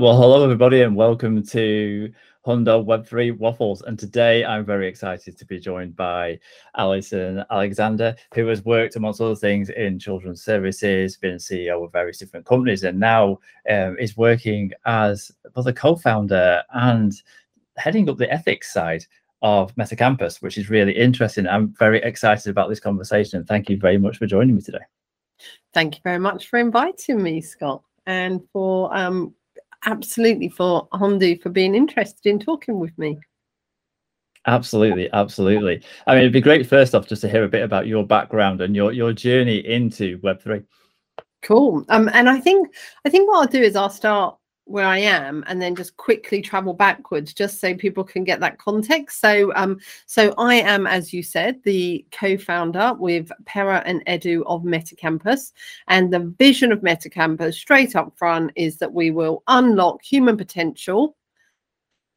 Well, hello everybody, and welcome to Hundo Web3 Waffles. And today I'm very excited to be joined by Alison Alexander, who has worked, amongst other things, in children's services, been CEO of various different companies, and now um, is working as both a co-founder and heading up the ethics side of Metacampus, which is really interesting. I'm very excited about this conversation. Thank you very much for joining me today. Thank you very much for inviting me, Scott, and for um, absolutely for Hundo for being interested in talking with me. Absolutely, absolutely. I mean, it'd be great first off just to hear a bit about your background and your your journey into Web three. Cool. Um, and I think I think what I'll do is I'll start where I am and then just quickly travel backwards just so people can get that context. So um so I am as you said the co-founder with Pera and Edu of Metacampus and the vision of Metacampus straight up front is that we will unlock human potential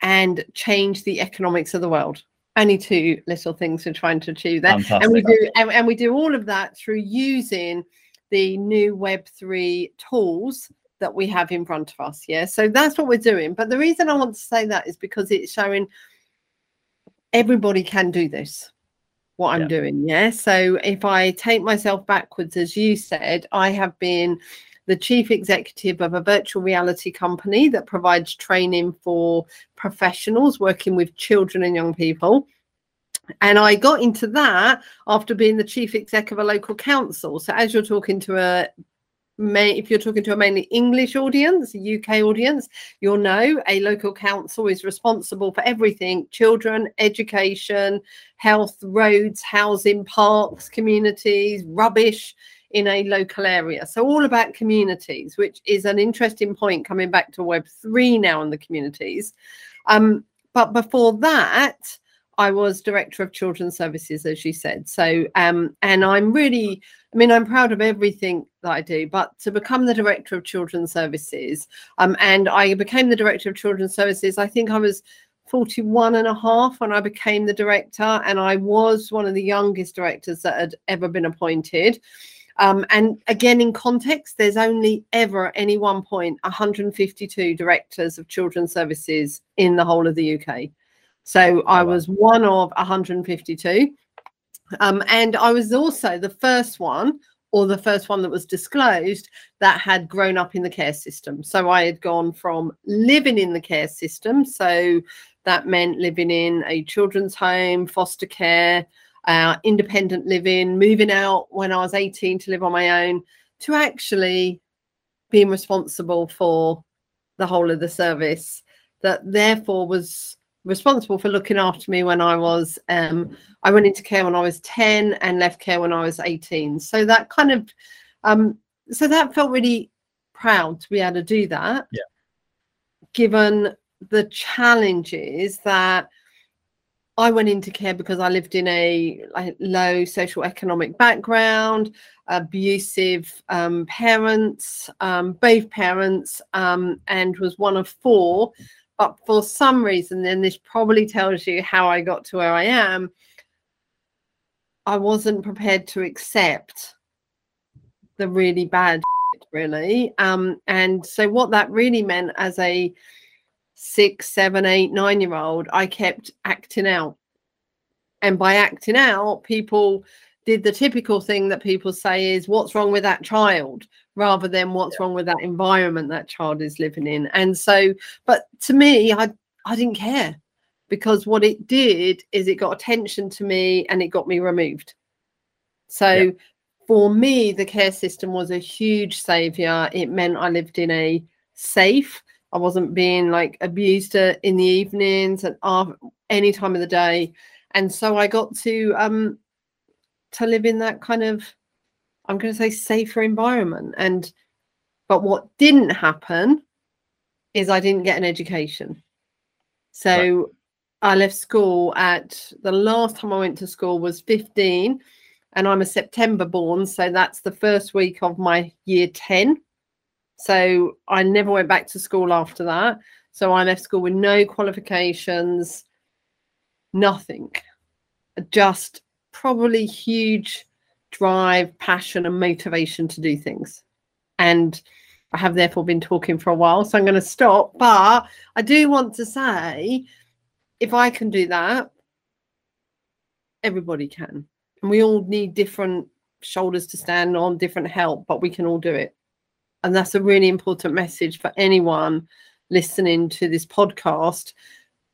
and change the economics of the world only two little things we're trying to achieve that Fantastic. and we do and, and we do all of that through using the new web3 tools that we have in front of us. Yeah. So that's what we're doing. But the reason I want to say that is because it's showing everybody can do this, what I'm doing. Yeah. So if I take myself backwards, as you said, I have been the chief executive of a virtual reality company that provides training for professionals working with children and young people. And I got into that after being the chief exec of a local council. So as you're talking to a may if you're talking to a mainly English audience, a UK audience, you'll know a local council is responsible for everything children, education, health, roads, housing, parks, communities, rubbish in a local area. So, all about communities, which is an interesting point coming back to Web3 now in the communities. Um, but before that, I was director of children's services, as you said. So, um, and I'm really, I mean, I'm proud of everything that I do, but to become the director of children's services, um, and I became the director of children's services, I think I was 41 and a half when I became the director, and I was one of the youngest directors that had ever been appointed. Um, and again, in context, there's only ever at any one point 152 directors of children's services in the whole of the UK. So I Oh, was one of 152. Um, and I was also the first one, or the first one that was disclosed, that had grown up in the care system. So I had gone from living in the care system. So that meant living in a children's home, foster care, uh, independent living, moving out when I was 18 to live on my own, to actually being responsible for the whole of the service that therefore was responsible for looking after me when I was um I went into care when I was 10 and left care when I was 18 so that kind of um so that felt really proud to be able to do that Yeah. given the challenges that I went into care because I lived in a like, low social economic background, abusive um, parents, um, both parents, um, and was one of four. But for some reason, then this probably tells you how I got to where I am. I wasn't prepared to accept the really bad, shit, really. Um, and so, what that really meant as a six, seven, eight, nine year old, I kept acting out. And by acting out, people did the typical thing that people say is, What's wrong with that child? rather than what's wrong with that environment that child is living in. And so, but to me, I, I didn't care because what it did is it got attention to me and it got me removed. So, Yeah. for me, the care system was a huge savior. It meant I lived in a safe, I wasn't being like abused uh, in the evenings and any time of the day. And so I got to um to live in that kind of I'm going to say safer environment. And but what didn't happen is I didn't get an education. So I left school at the last time I went to school was 15 and I'm a September born so that's the first week of my year 10 so I never went back to school after that so I left school with no qualifications nothing just probably huge drive passion and motivation to do things and I have therefore been talking for a while, so I'm going to stop. But I do want to say if I can do that, everybody can. And we all need different shoulders to stand on, different help, but we can all do it. And that's a really important message for anyone listening to this podcast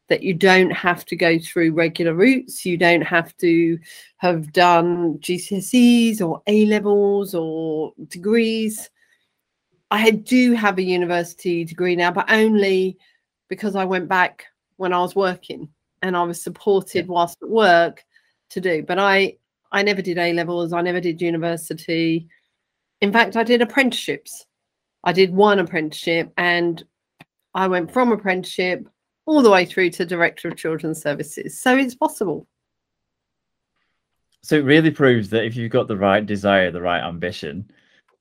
that you don't have to go through regular routes. You don't have to have done GCSEs or A levels or degrees. I do have a university degree now, but only because I went back when I was working and I was supported whilst at work to do. But I I never did A levels. I never did university. In fact, I did apprenticeships. I did one apprenticeship and I went from apprenticeship all the way through to director of children's services. So it's possible. So it really proves that if you've got the right desire, the right ambition,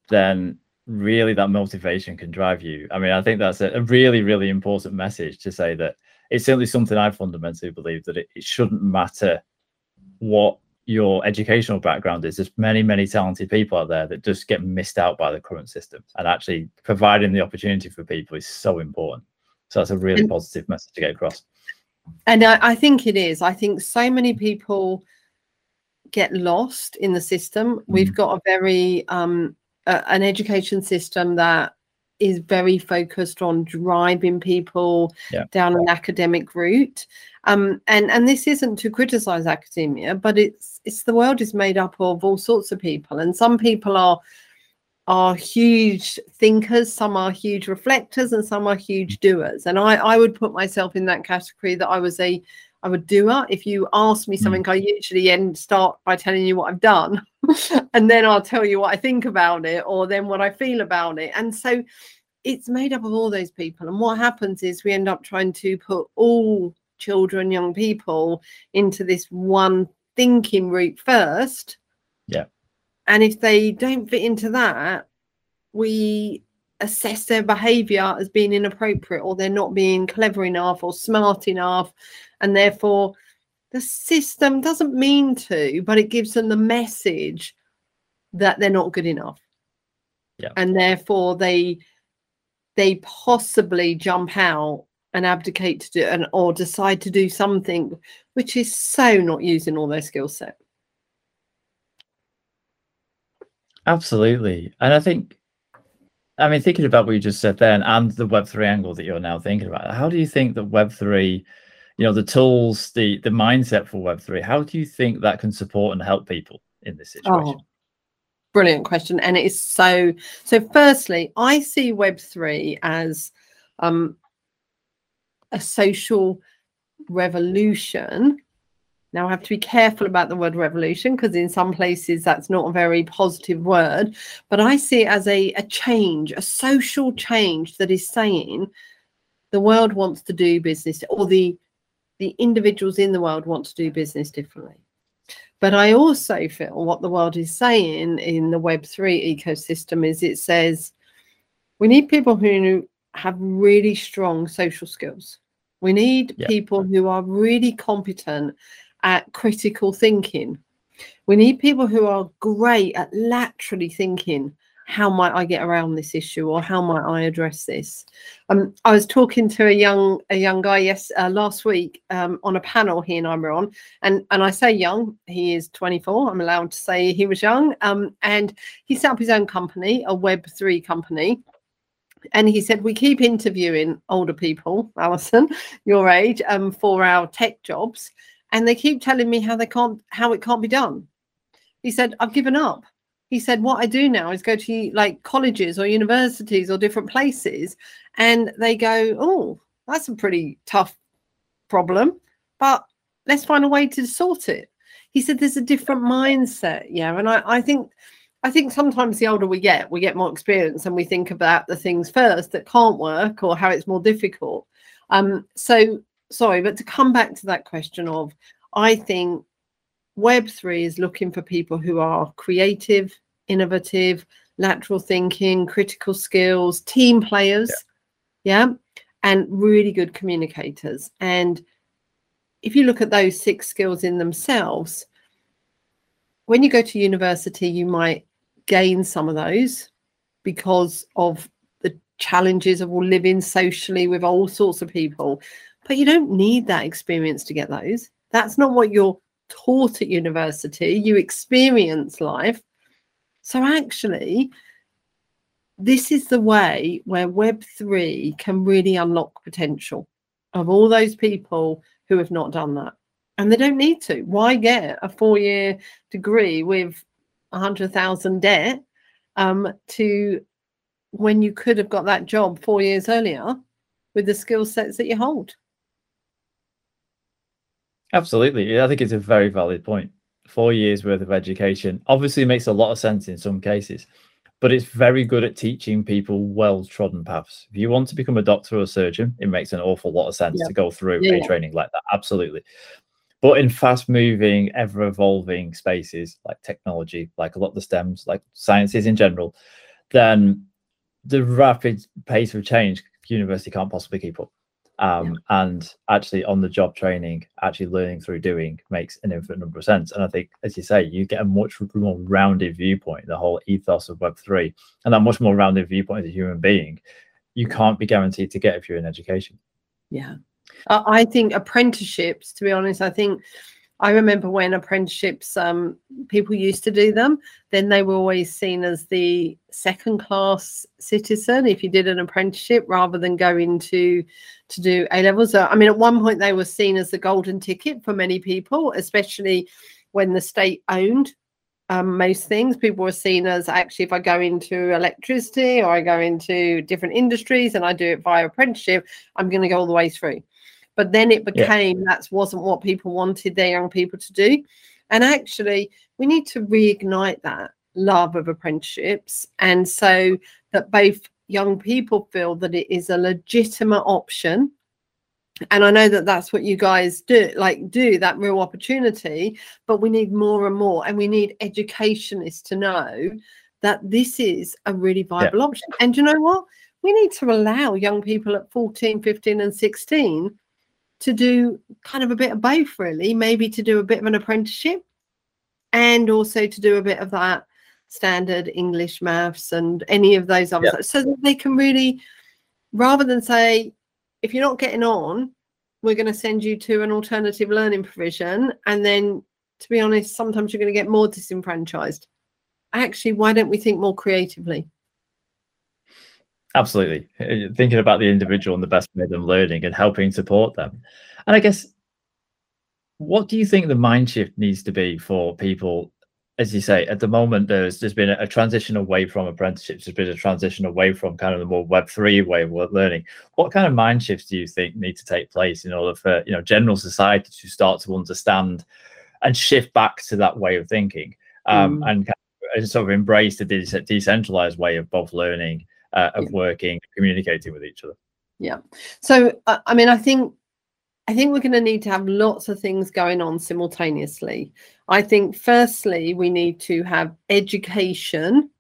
then really that motivation can drive you. I mean, I think that's a, really, really important message to say that it's certainly something I fundamentally believe that it, it shouldn't matter what your educational background is. There's many, many talented people out there that just get missed out by the current system. And actually providing the opportunity for people is so important. So that's a really and, positive message to get across. And I, I think it is. I think so many people get lost in the system. Mm. We've got a very um, uh, an education system that is very focused on driving people yeah. down an academic route. Um, and and this isn't to criticize academia, but it's it's the world is made up of all sorts of people, and some people are are huge thinkers, some are huge reflectors, and some are huge doers. And I, I would put myself in that category that I was a I would doer. If you ask me something, mm. I usually end start by telling you what I've done, and then I'll tell you what I think about it, or then what I feel about it. And so it's made up of all those people. And what happens is we end up trying to put all children, young people into this one thinking route first. Yeah and if they don't fit into that, we assess their behavior as being inappropriate or they're not being clever enough or smart enough. And therefore, the system doesn't mean to, but it gives them the message that they're not good enough. Yeah. And therefore they they possibly jump out and abdicate to do and or decide to do something which is so not using all their skill set. Absolutely. And I think, I mean, thinking about what you just said then and the Web3 angle that you're now thinking about, how do you think that Web3, you know, the tools, the the mindset for Web3, how do you think that can support and help people in this situation? Oh, brilliant question. And it is so, so firstly, I see Web3 as um, a social revolution now, I have to be careful about the word revolution because in some places that's not a very positive word, but I see it as a, a change, a social change that is saying the world wants to do business or the the individuals in the world want to do business differently. But I also feel what the world is saying in the Web3 ecosystem is it says we need people who have really strong social skills. We need yeah. people who are really competent at critical thinking. We need people who are great at laterally thinking how might I get around this issue or how might I address this? Um, I was talking to a young a young guy yes uh, last week um, on a panel he and I were on, and and I say young, he is 24. I'm allowed to say he was young, um, and he set up his own company, a Web three company. And he said, We keep interviewing older people, Alison, your age, um, for our tech jobs and they keep telling me how they can't how it can't be done. He said i've given up. He said what i do now is go to like colleges or universities or different places and they go oh that's a pretty tough problem but let's find a way to sort it he said there's a different mindset. Yeah and i, I think I think sometimes the older we get, we get more experience and we think about the things first that can't work or how it's more difficult. Um, so sorry, but to come back to that question of, I think Web3 is looking for people who are creative, innovative, lateral thinking, critical skills, team players, yeah, yeah? and really good communicators. And if you look at those six skills in themselves, when you go to university, you might gain some of those because of the challenges of living socially with all sorts of people. But you don't need that experience to get those. That's not what you're taught at university. You experience life. So actually, this is the way where Web3 can really unlock potential of all those people who have not done that. And they don't need to. Why get a four year degree with 100,000 debt um, to when you could have got that job four years earlier with the skill sets that you hold? Absolutely. I think it's a very valid point. Four years worth of education obviously makes a lot of sense in some cases but it's very good at teaching people well trodden paths. If you want to become a doctor or a surgeon, it makes an awful lot of sense yeah. to go through yeah. a training like that. Absolutely. But in fast moving, ever evolving spaces like technology, like a lot of the STEMs, like sciences in general, then the rapid pace of change, university can't possibly keep up um, yeah. and actually on the job training actually learning through doing makes an infinite number of sense. And i think as you say you get a much more rounded viewpoint the whole ethos of web3 and that much more rounded viewpoint as a human being you can't be guaranteed to get if you're in education. Yeah. I think apprenticeships to be honest i think I remember when apprenticeships, um, people used to do them, then they were always seen as the second class citizen if you did an apprenticeship rather than going to to do A levels. So, I mean, at one point they were seen as the golden ticket for many people, especially when the state owned um, most things. People were seen as actually, if I go into electricity or I go into different industries and I do it via apprenticeship, I'm going to go all the way through. But then it became yeah. that wasn't what people wanted their young people to do. And actually, we need to reignite that love of apprenticeships. And so that both young people feel that it is a legitimate option and i know that that's what you guys do like do that real opportunity but we need more and more and we need educationists to know that this is a really viable yeah. option and you know what we need to allow young people at 14 15 and 16 to do kind of a bit of both, really. Maybe to do a bit of an apprenticeship and also to do a bit of that standard English, maths, and any of those other yeah. so that they can really, rather than say, if you're not getting on, we're going to send you to an alternative learning provision. And then, to be honest, sometimes you're going to get more disenfranchised. Actually, why don't we think more creatively? Absolutely. Uh, thinking about the individual and the best way of them learning and helping support them. And I guess, what do you think the mind shift needs to be for people? As you say, at the moment, there's there's been a, transition away from apprenticeships. There's been a transition away from kind of the more Web three way of learning. What kind of mind shifts do you think need to take place in order for you know general society to start to understand and shift back to that way of thinking um, mm. and kind of sort of embrace the de- decentralized way of both learning uh, of yeah. working, communicating with each other. Yeah. So uh, I mean, I think I think we're going to need to have lots of things going on simultaneously. I think, firstly, we need to have education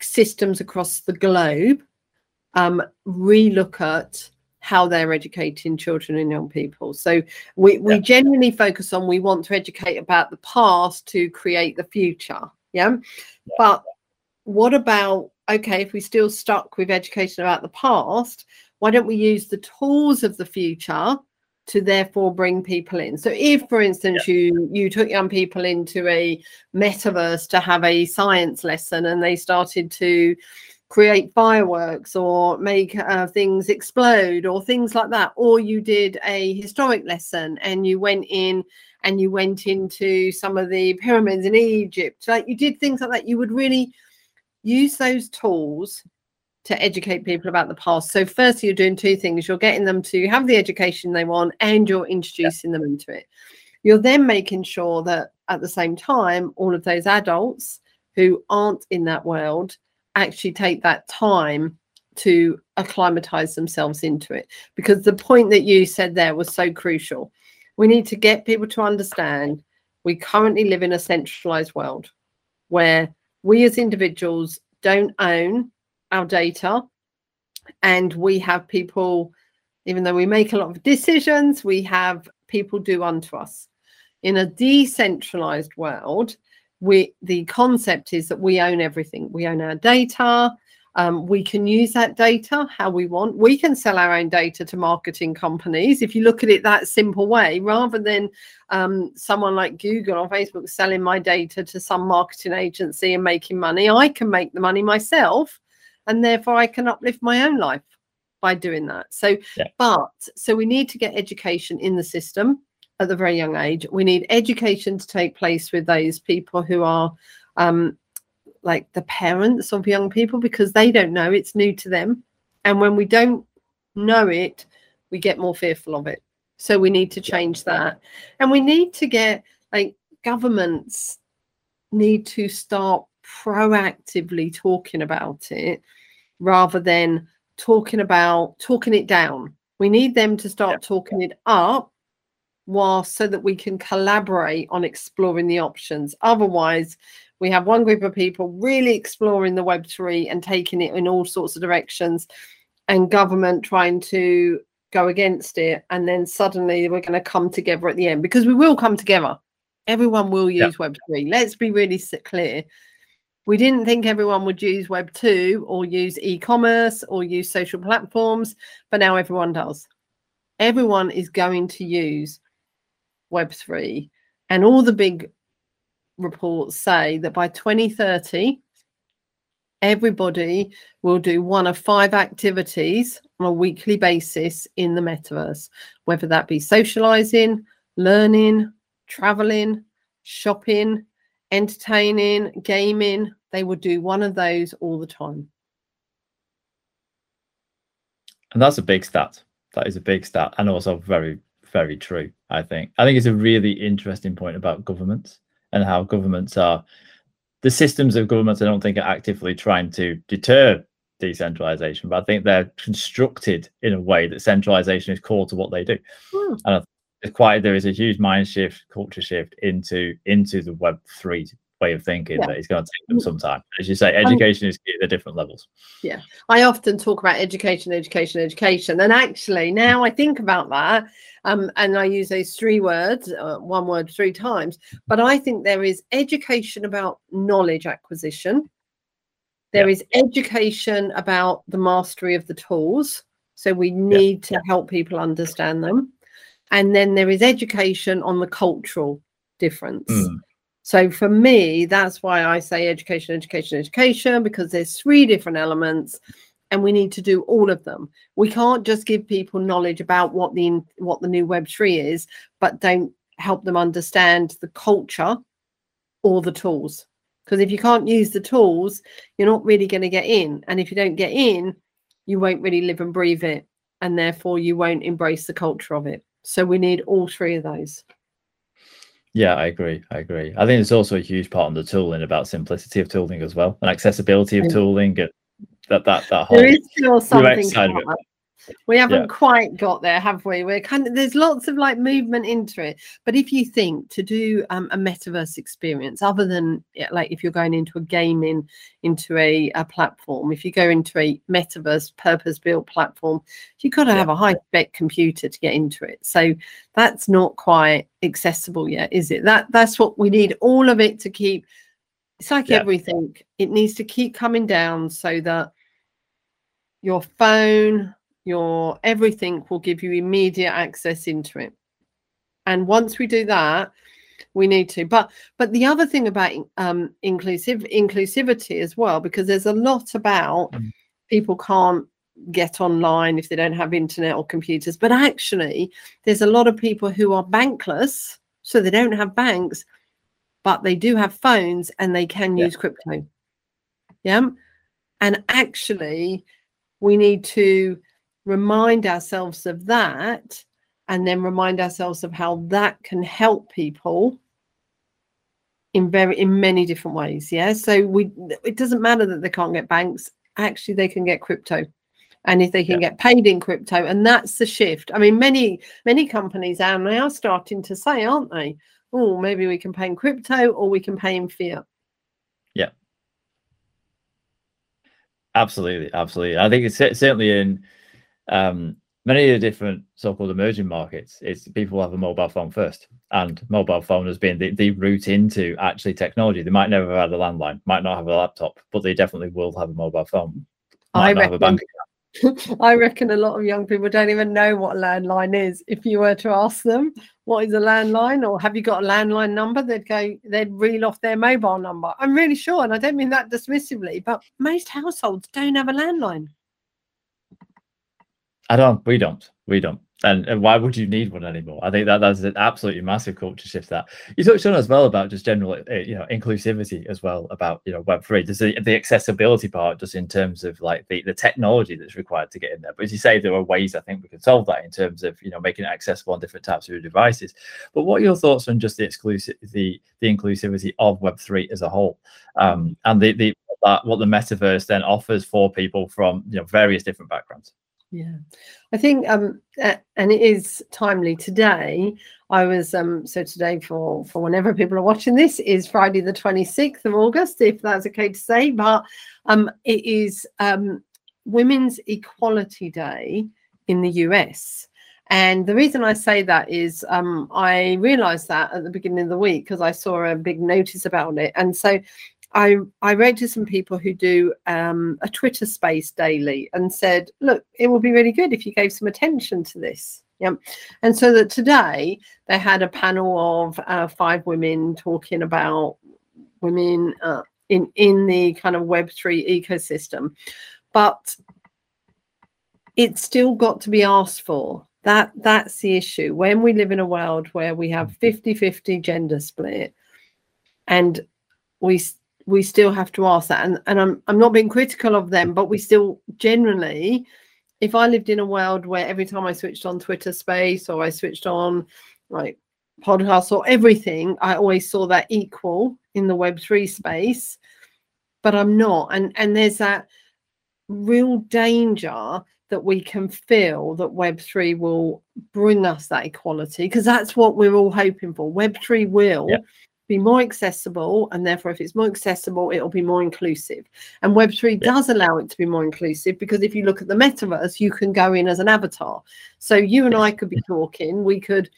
systems across the globe um, relook at how they're educating children and young people. So we, we yeah. genuinely focus on we want to educate about the past to create the future. Yeah. yeah. But what about okay, if we're still stuck with education about the past, why don't we use the tools of the future to therefore bring people in? So if, for instance, yeah. you you took young people into a metaverse to have a science lesson and they started to create fireworks or make uh, things explode or things like that or you did a historic lesson and you went in and you went into some of the pyramids in egypt like you did things like that you would really use those tools to educate people about the past. So, first, you're doing two things you're getting them to have the education they want, and you're introducing them into it. You're then making sure that at the same time, all of those adults who aren't in that world actually take that time to acclimatize themselves into it. Because the point that you said there was so crucial. We need to get people to understand we currently live in a centralized world where we as individuals don't own our data and we have people even though we make a lot of decisions we have people do unto us. In a decentralized world we the concept is that we own everything. We own our data Um, we can use that data how we want. We can sell our own data to marketing companies if you look at it that simple way, rather than um, someone like Google or Facebook selling my data to some marketing agency and making money. I can make the money myself, and therefore I can uplift my own life by doing that. So, yeah. but so we need to get education in the system at the very young age. We need education to take place with those people who are um, like the parents of young people because they don't know it's new to them. And when we don't know it we get more fearful of it. So we need to change that. And we need to get like governments need to start proactively talking about it rather than talking about talking it down. We need them to start talking it up while so that we can collaborate on exploring the options. Otherwise we have one group of people really exploring the Web3 and taking it in all sorts of directions, and government trying to go against it. And then suddenly we're going to come together at the end because we will come together. Everyone will use yeah. Web3. Let's be really clear. We didn't think everyone would use Web 2 or use e commerce or use social platforms, but now everyone does. Everyone is going to use Web3. And all the big reports say that by 2030, everybody will do one of five activities on a weekly basis in the metaverse, whether that be socializing, learning, traveling, shopping, entertaining, gaming. They will do one of those all the time. And that's a big stat. That is a big stat and also very, very true, I think. I think it's a really interesting point about governments and how governments are the systems of governments i don't think are actively trying to deter decentralization but i think they're constructed in a way that centralization is core to what they do mm. and it's quite there is a huge mind shift culture shift into into the web 3 way of thinking yeah. that it's going to take them some time as you say education um, is at different levels yeah i often talk about education education education and actually now i think about that um, and I use those three words, uh, one word three times. But I think there is education about knowledge acquisition. There yeah. is education about the mastery of the tools. So we need yeah. to help people understand them. And then there is education on the cultural difference. Mm. So for me, that's why I say education, education, education, because there's three different elements and we need to do all of them. We can't just give people knowledge about what the what the new Web3 is, but don't help them understand the culture or the tools. Because if you can't use the tools, you're not really going to get in. And if you don't get in, you won't really live and breathe it. And therefore, you won't embrace the culture of it. So we need all three of those. Yeah, I agree. I agree. I think it's also a huge part on the tooling about simplicity of tooling as well and accessibility of tooling and that that that whole there is still something we haven't yeah. quite got there have we? We're kind of there's lots of like movement into it. But if you think to do um, a metaverse experience other than like if you're going into a gaming into a, a platform if you go into a metaverse purpose built platform you've got to yeah. have a high spec computer to get into it. So that's not quite accessible yet is it? That that's what we need all of it to keep it's like everything, it needs to keep coming down so that your phone, your everything will give you immediate access into it. And once we do that, we need to. But but the other thing about um, inclusive inclusivity as well, because there's a lot about mm. people can't get online if they don't have internet or computers. But actually, there's a lot of people who are bankless, so they don't have banks, but they do have phones and they can yeah. use crypto. Yeah. And actually, we need to remind ourselves of that and then remind ourselves of how that can help people in very in many different ways yeah so we it doesn't matter that they can't get banks actually they can get crypto and if they can yeah. get paid in crypto and that's the shift i mean many many companies are now starting to say aren't they oh, maybe we can pay in crypto or we can pay in fiat. Yeah. Absolutely, absolutely. I think it's certainly in um, many of the different so-called emerging markets. It's people have a mobile phone first, and mobile phone has been the, the route into actually technology. They might never have had a landline, might not have a laptop, but they definitely will have a mobile phone. I reckon, I reckon a lot of young people don't even know what a landline is. If you were to ask them what is a landline or have you got a landline number, they'd go, they'd reel off their mobile number. I'm really sure, and I don't mean that dismissively, but most households don't have a landline. I don't. We don't. We don't and, and why would you need one anymore? I think that that's an absolutely massive culture shift. That you touched on as well about just general, uh, you know, inclusivity as well about you know Web three. There's the, the accessibility part just in terms of like the, the technology that's required to get in there. But as you say, there are ways I think we can solve that in terms of you know making it accessible on different types of devices. But what are your thoughts on just the exclusive the the inclusivity of Web three as a whole, um, and the the what the metaverse then offers for people from you know various different backgrounds? Yeah, I think, um, and it is timely today. I was um, so today for for whenever people are watching this is Friday the twenty sixth of August, if that's okay to say. But um, it is um, Women's Equality Day in the US. And the reason I say that is um, I realized that at the beginning of the week because I saw a big notice about it. And so I I wrote to some people who do um, a Twitter space daily and said, look, it would be really good if you gave some attention to this. Yeah, and so that today they had a panel of uh, five women talking about women uh, in in the kind of Web three ecosystem, but it's still got to be asked for. That that's the issue. When we live in a world where we have 50-50 gender split, and we we still have to ask that. And, and I'm, I'm not being critical of them but we still generally if i lived in a world where every time i switched on twitter space or i switched on like podcasts or everything i always saw that equal in the web3 space. But i'm not. And and there's that real danger that we can feel that web3 will bring us that equality because that's what we're all hoping for. Web3 will yeah be more accessible and therefore if it's more accessible it'll be more inclusive and web3 yeah. does allow it to be more inclusive because if you look at the metaverse you can go in as an avatar so you and i could be talking we could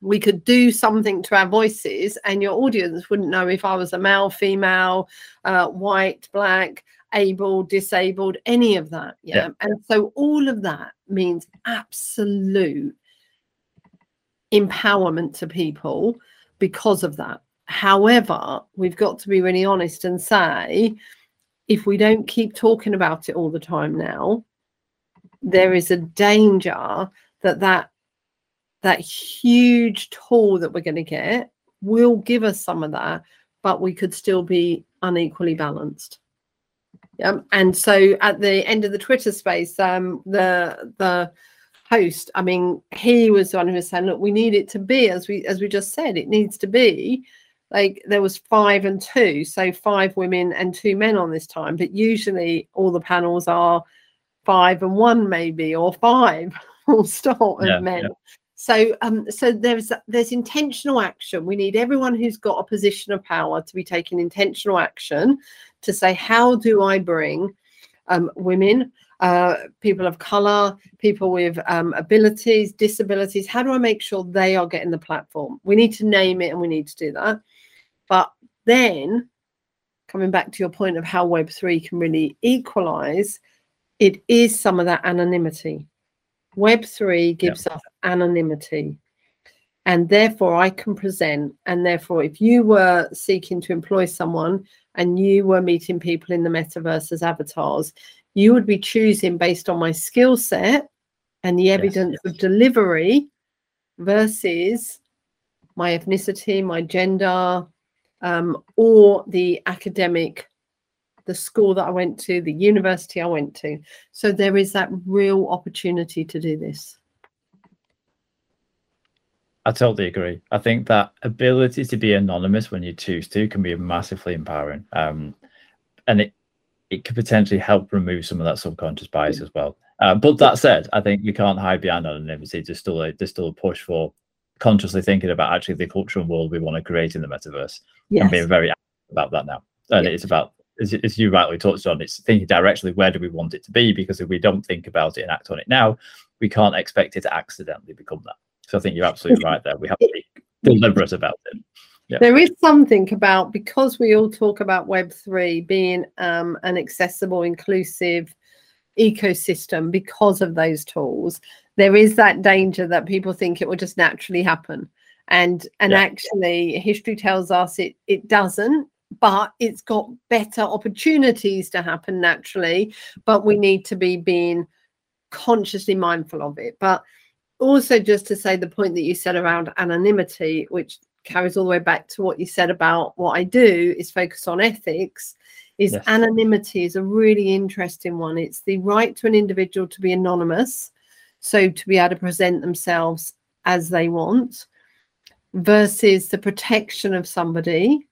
we could do something to our voices and your audience wouldn't know if i was a male female uh, white black able disabled any of that yeah? yeah and so all of that means absolute empowerment to people because of that. However, we've got to be really honest and say if we don't keep talking about it all the time now, there is a danger that that that huge tool that we're going to get will give us some of that, but we could still be unequally balanced. Yeah. And so at the end of the Twitter space, um, the the host i mean he was the one who was saying look we need it to be as we as we just said it needs to be like there was five and two so five women and two men on this time but usually all the panels are five and one maybe or five full stop yeah, men yeah. so um so there's there's intentional action we need everyone who's got a position of power to be taking intentional action to say how do i bring um, women uh, people of color, people with um, abilities, disabilities. How do I make sure they are getting the platform? We need to name it and we need to do that. But then, coming back to your point of how Web3 can really equalize, it is some of that anonymity. Web3 gives yeah. us anonymity. And therefore, I can present. And therefore, if you were seeking to employ someone and you were meeting people in the metaverse as avatars, you would be choosing based on my skill set and the evidence yes, of delivery versus my ethnicity, my gender, um, or the academic, the school that I went to, the university I went to. So there is that real opportunity to do this. I totally agree. I think that ability to be anonymous when you choose to can be massively empowering. Um, and it it could potentially help remove some of that subconscious bias as well. Uh, but that said, I think you can't hide behind anonymity. There's still a there's still a push for consciously thinking about actually the cultural world we want to create in the metaverse yes. and being very about that now. And it's about as, as you rightly touched on, it's thinking directly where do we want it to be? Because if we don't think about it and act on it now, we can't expect it to accidentally become that. So I think you're absolutely right there. We have to be deliberate about it. Yeah. There is something about because we all talk about Web3 being um, an accessible, inclusive ecosystem because of those tools there is that danger that people think it will just naturally happen and and yeah. actually history tells us it it doesn't but it's got better opportunities to happen naturally but we need to be being consciously mindful of it but also just to say the point that you said around anonymity which carries all the way back to what you said about what i do is focus on ethics is yes. anonymity is a really interesting one it's the right to an individual to be anonymous so to be able to present themselves as they want versus the protection of somebody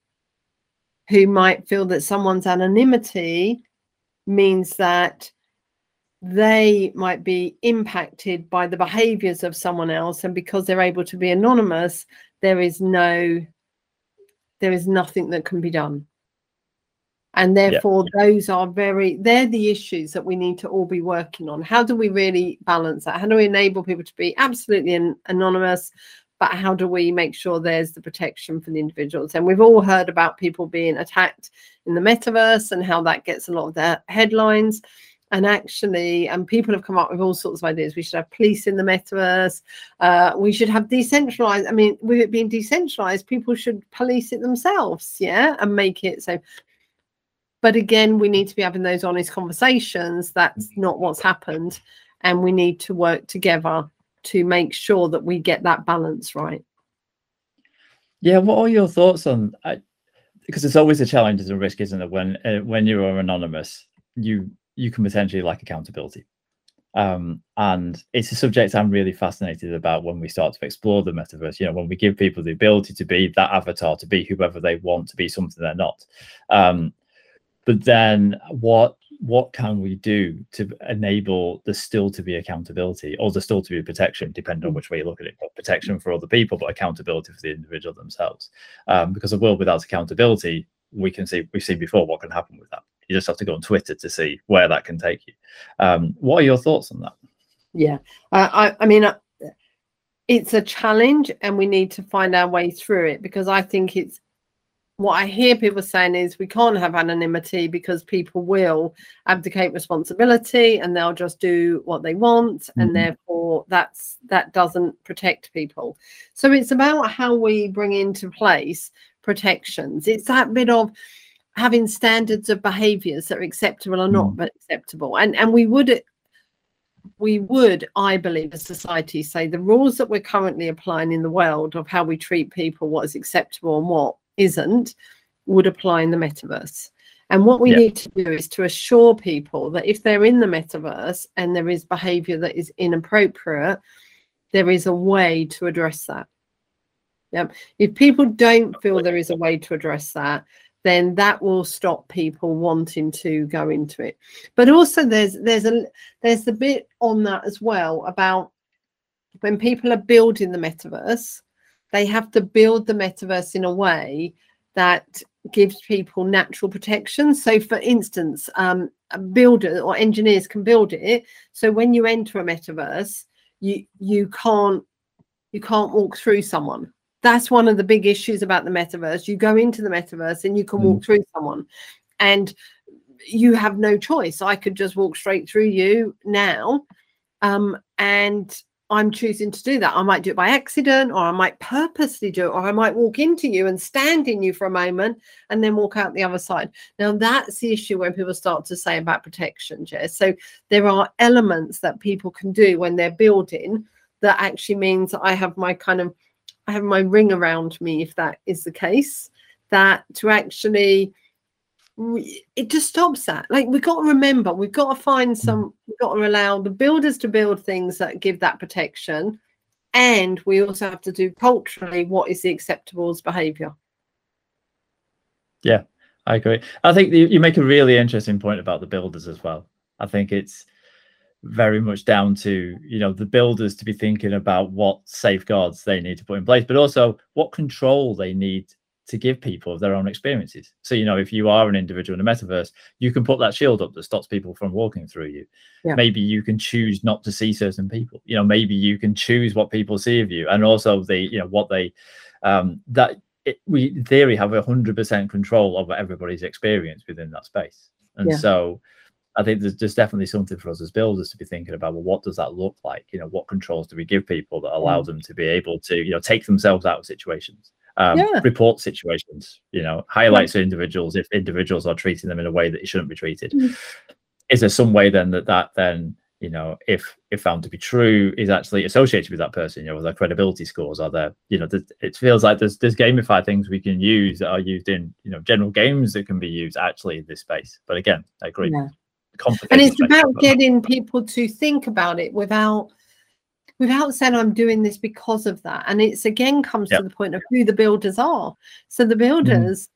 who might feel that someone's anonymity means that they might be impacted by the behaviors of someone else and because they're able to be anonymous there is no there is nothing that can be done. And therefore yeah. those are very they're the issues that we need to all be working on. How do we really balance that? How do we enable people to be absolutely an, anonymous? But how do we make sure there's the protection for the individuals? And we've all heard about people being attacked in the metaverse and how that gets a lot of their headlines and actually and people have come up with all sorts of ideas. We should have police in the metaverse. Uh, we should have decentralized i mean with it being decentralized people should police it themselves yeah and make it so. But again we need to be having those honest conversations. That's not what's happened. And we need to work together to make sure that we get that balance right. Yeah what are your thoughts on because it's always a challenge and a risk isn't it when uh, when you're anonymous? You you can potentially lack accountability. Um, and it's a subject I'm really fascinated about when we start to explore the metaverse. You know, when we give people the ability to be that avatar, to be whoever they want, to be something they're not. Um, but then what what can we do to enable the still to be accountability or the still to be protection, depending on which way you look at it, but protection for other people, but accountability for the individual themselves. Um, because a world without accountability, we can see we've seen before what can happen with that. You just have to go on Twitter to see where that can take you. Um, what are your thoughts on that? Yeah, uh, I, I mean, uh, it's a challenge, and we need to find our way through it because I think it's what I hear people saying is we can't have anonymity because people will abdicate responsibility and they'll just do what they want, mm-hmm. and therefore that's that doesn't protect people. So it's about how we bring into place protections. It's that bit of having standards of behaviors that are acceptable or not mm. but acceptable and and we would we would i believe as society say the rules that we're currently applying in the world of how we treat people what is acceptable and what isn't would apply in the metaverse and what we yeah. need to do is to assure people that if they're in the metaverse and there is behavior that is inappropriate there is a way to address that yeah if people don't feel there is a way to address that then that will stop people wanting to go into it. But also there's there's a there's the bit on that as well about when people are building the metaverse they have to build the metaverse in a way that gives people natural protection. So for instance um, a builder or engineers can build it. So when you enter a metaverse you you can't you can't walk through someone that's one of the big issues about the metaverse. You go into the metaverse and you can mm. walk through someone, and you have no choice. I could just walk straight through you now, um, and I'm choosing to do that. I might do it by accident, or I might purposely do it, or I might walk into you and stand in you for a moment and then walk out the other side. Now, that's the issue when people start to say about protection, Jess. So, there are elements that people can do when they're building that actually means I have my kind of I have my ring around me, if that is the case, that to actually it just stops that. Like we've got to remember, we've got to find mm. some, we've got to allow the builders to build things that give that protection. And we also have to do culturally what is the acceptable behavior. Yeah, I agree. I think you make a really interesting point about the builders as well. I think it's very much down to you know the builders to be thinking about what safeguards they need to put in place but also what control they need to give people of their own experiences so you know if you are an individual in the metaverse you can put that shield up that stops people from walking through you yeah. maybe you can choose not to see certain people you know maybe you can choose what people see of you and also the you know what they um that it, we in theory have a hundred percent control over everybody's experience within that space and yeah. so I think there's, there's definitely something for us as builders to be thinking about. Well, what does that look like? You know, what controls do we give people that allow mm. them to be able to, you know, take themselves out of situations, um, yeah. report situations, you know, highlights yeah. individuals if individuals are treating them in a way that it shouldn't be treated. Mm. Is there some way then that that then you know, if if found to be true, is actually associated with that person. You know, with their credibility scores are there. You know, it feels like there's there's gamified things we can use that are used in you know general games that can be used actually in this space. But again, I agree. Yeah. And it's about getting people to think about it without without saying I'm doing this because of that. And it's again comes yep. to the point of who the builders are. So the mm-hmm. builders mm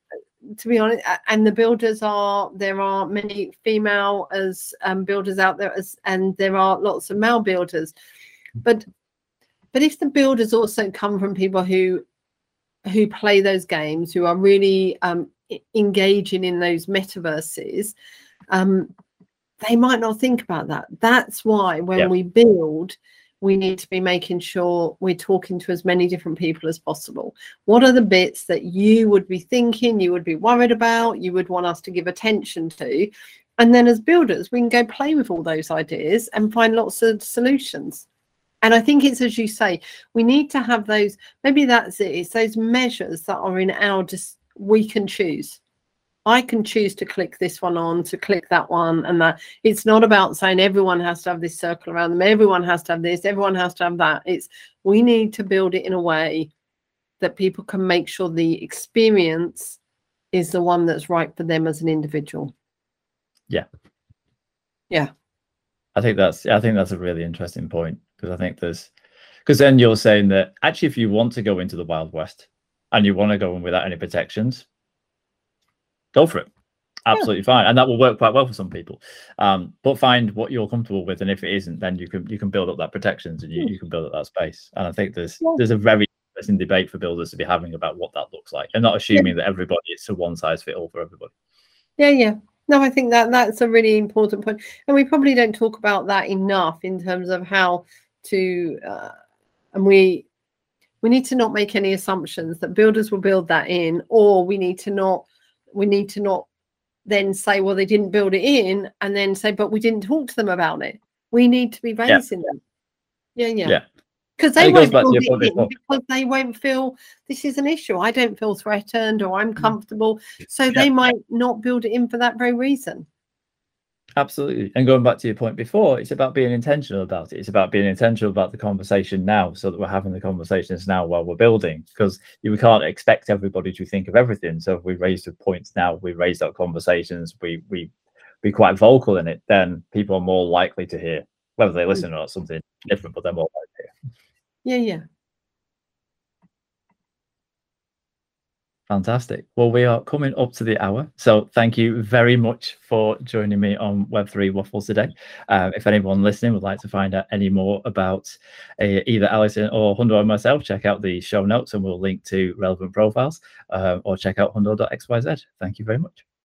to be honest, and the builders are there are many female as um, builders out there as and there are lots of male builders, but but if the builders also come from people who who play those games, who are really um, engaging in those metaverses, um, they might not think about that. That's why when we build, we need to be making sure we're talking to as many different people as possible. What are the bits that you would be thinking, you would be worried about, you would want us to give attention to? And then as builders, we can go play with all those ideas and find lots of solutions. And I think it's as you say, we need to have those, maybe that's it, it's those measures that are in our just we can choose. I can choose to click this one on, to click that one, and that. It's not about saying everyone has to have this circle around them, everyone has to have this, everyone has to have that. It's we need to build it in a way that people can make sure the experience is the one that's right for them as an individual. Yeah. Yeah. I think that's I think that's a really interesting point because I think there's because then you're saying that actually if you want to go into the Wild West and you want to go in without any protections, go for it absolutely yeah. fine and that will work quite well for some people um, but find what you're comfortable with and if it isn't then you can you can build up that protections and you, hmm. you can build up that space and i think there's yeah. there's a very interesting debate for builders to be having about what that looks like and not assuming yeah. that everybody it's a one size fit all for everybody yeah yeah no i think that that's a really important point and we probably don't talk about that enough in terms of how to uh, and we we need to not make any assumptions that builders will build that in or we need to not we need to not then say, well, they didn't build it in, and then say, but we didn't talk to them about it. We need to be raising yeah. them. Yeah, yeah. Yeah. Because they won't feel it in because they won't feel this is an issue. I don't feel threatened or I'm mm. comfortable. So yeah. they might not build it in for that very reason. Absolutely. And going back to your point before, it's about being intentional about it. It's about being intentional about the conversation now so that we're having the conversations now while we're building because we can't expect everybody to think of everything. So if we raise the points now, we raise our conversations, we we be quite vocal in it, then people are more likely to hear, whether they listen or not, something different, but they're more likely to hear. Yeah, yeah. Fantastic. Well, we are coming up to the hour. So thank you very much for joining me on Web3 Waffles today. Uh, if anyone listening would like to find out any more about uh, either Alison or Hundo or myself, check out the show notes and we'll link to relevant profiles uh, or check out hundo.xyz. Thank you very much.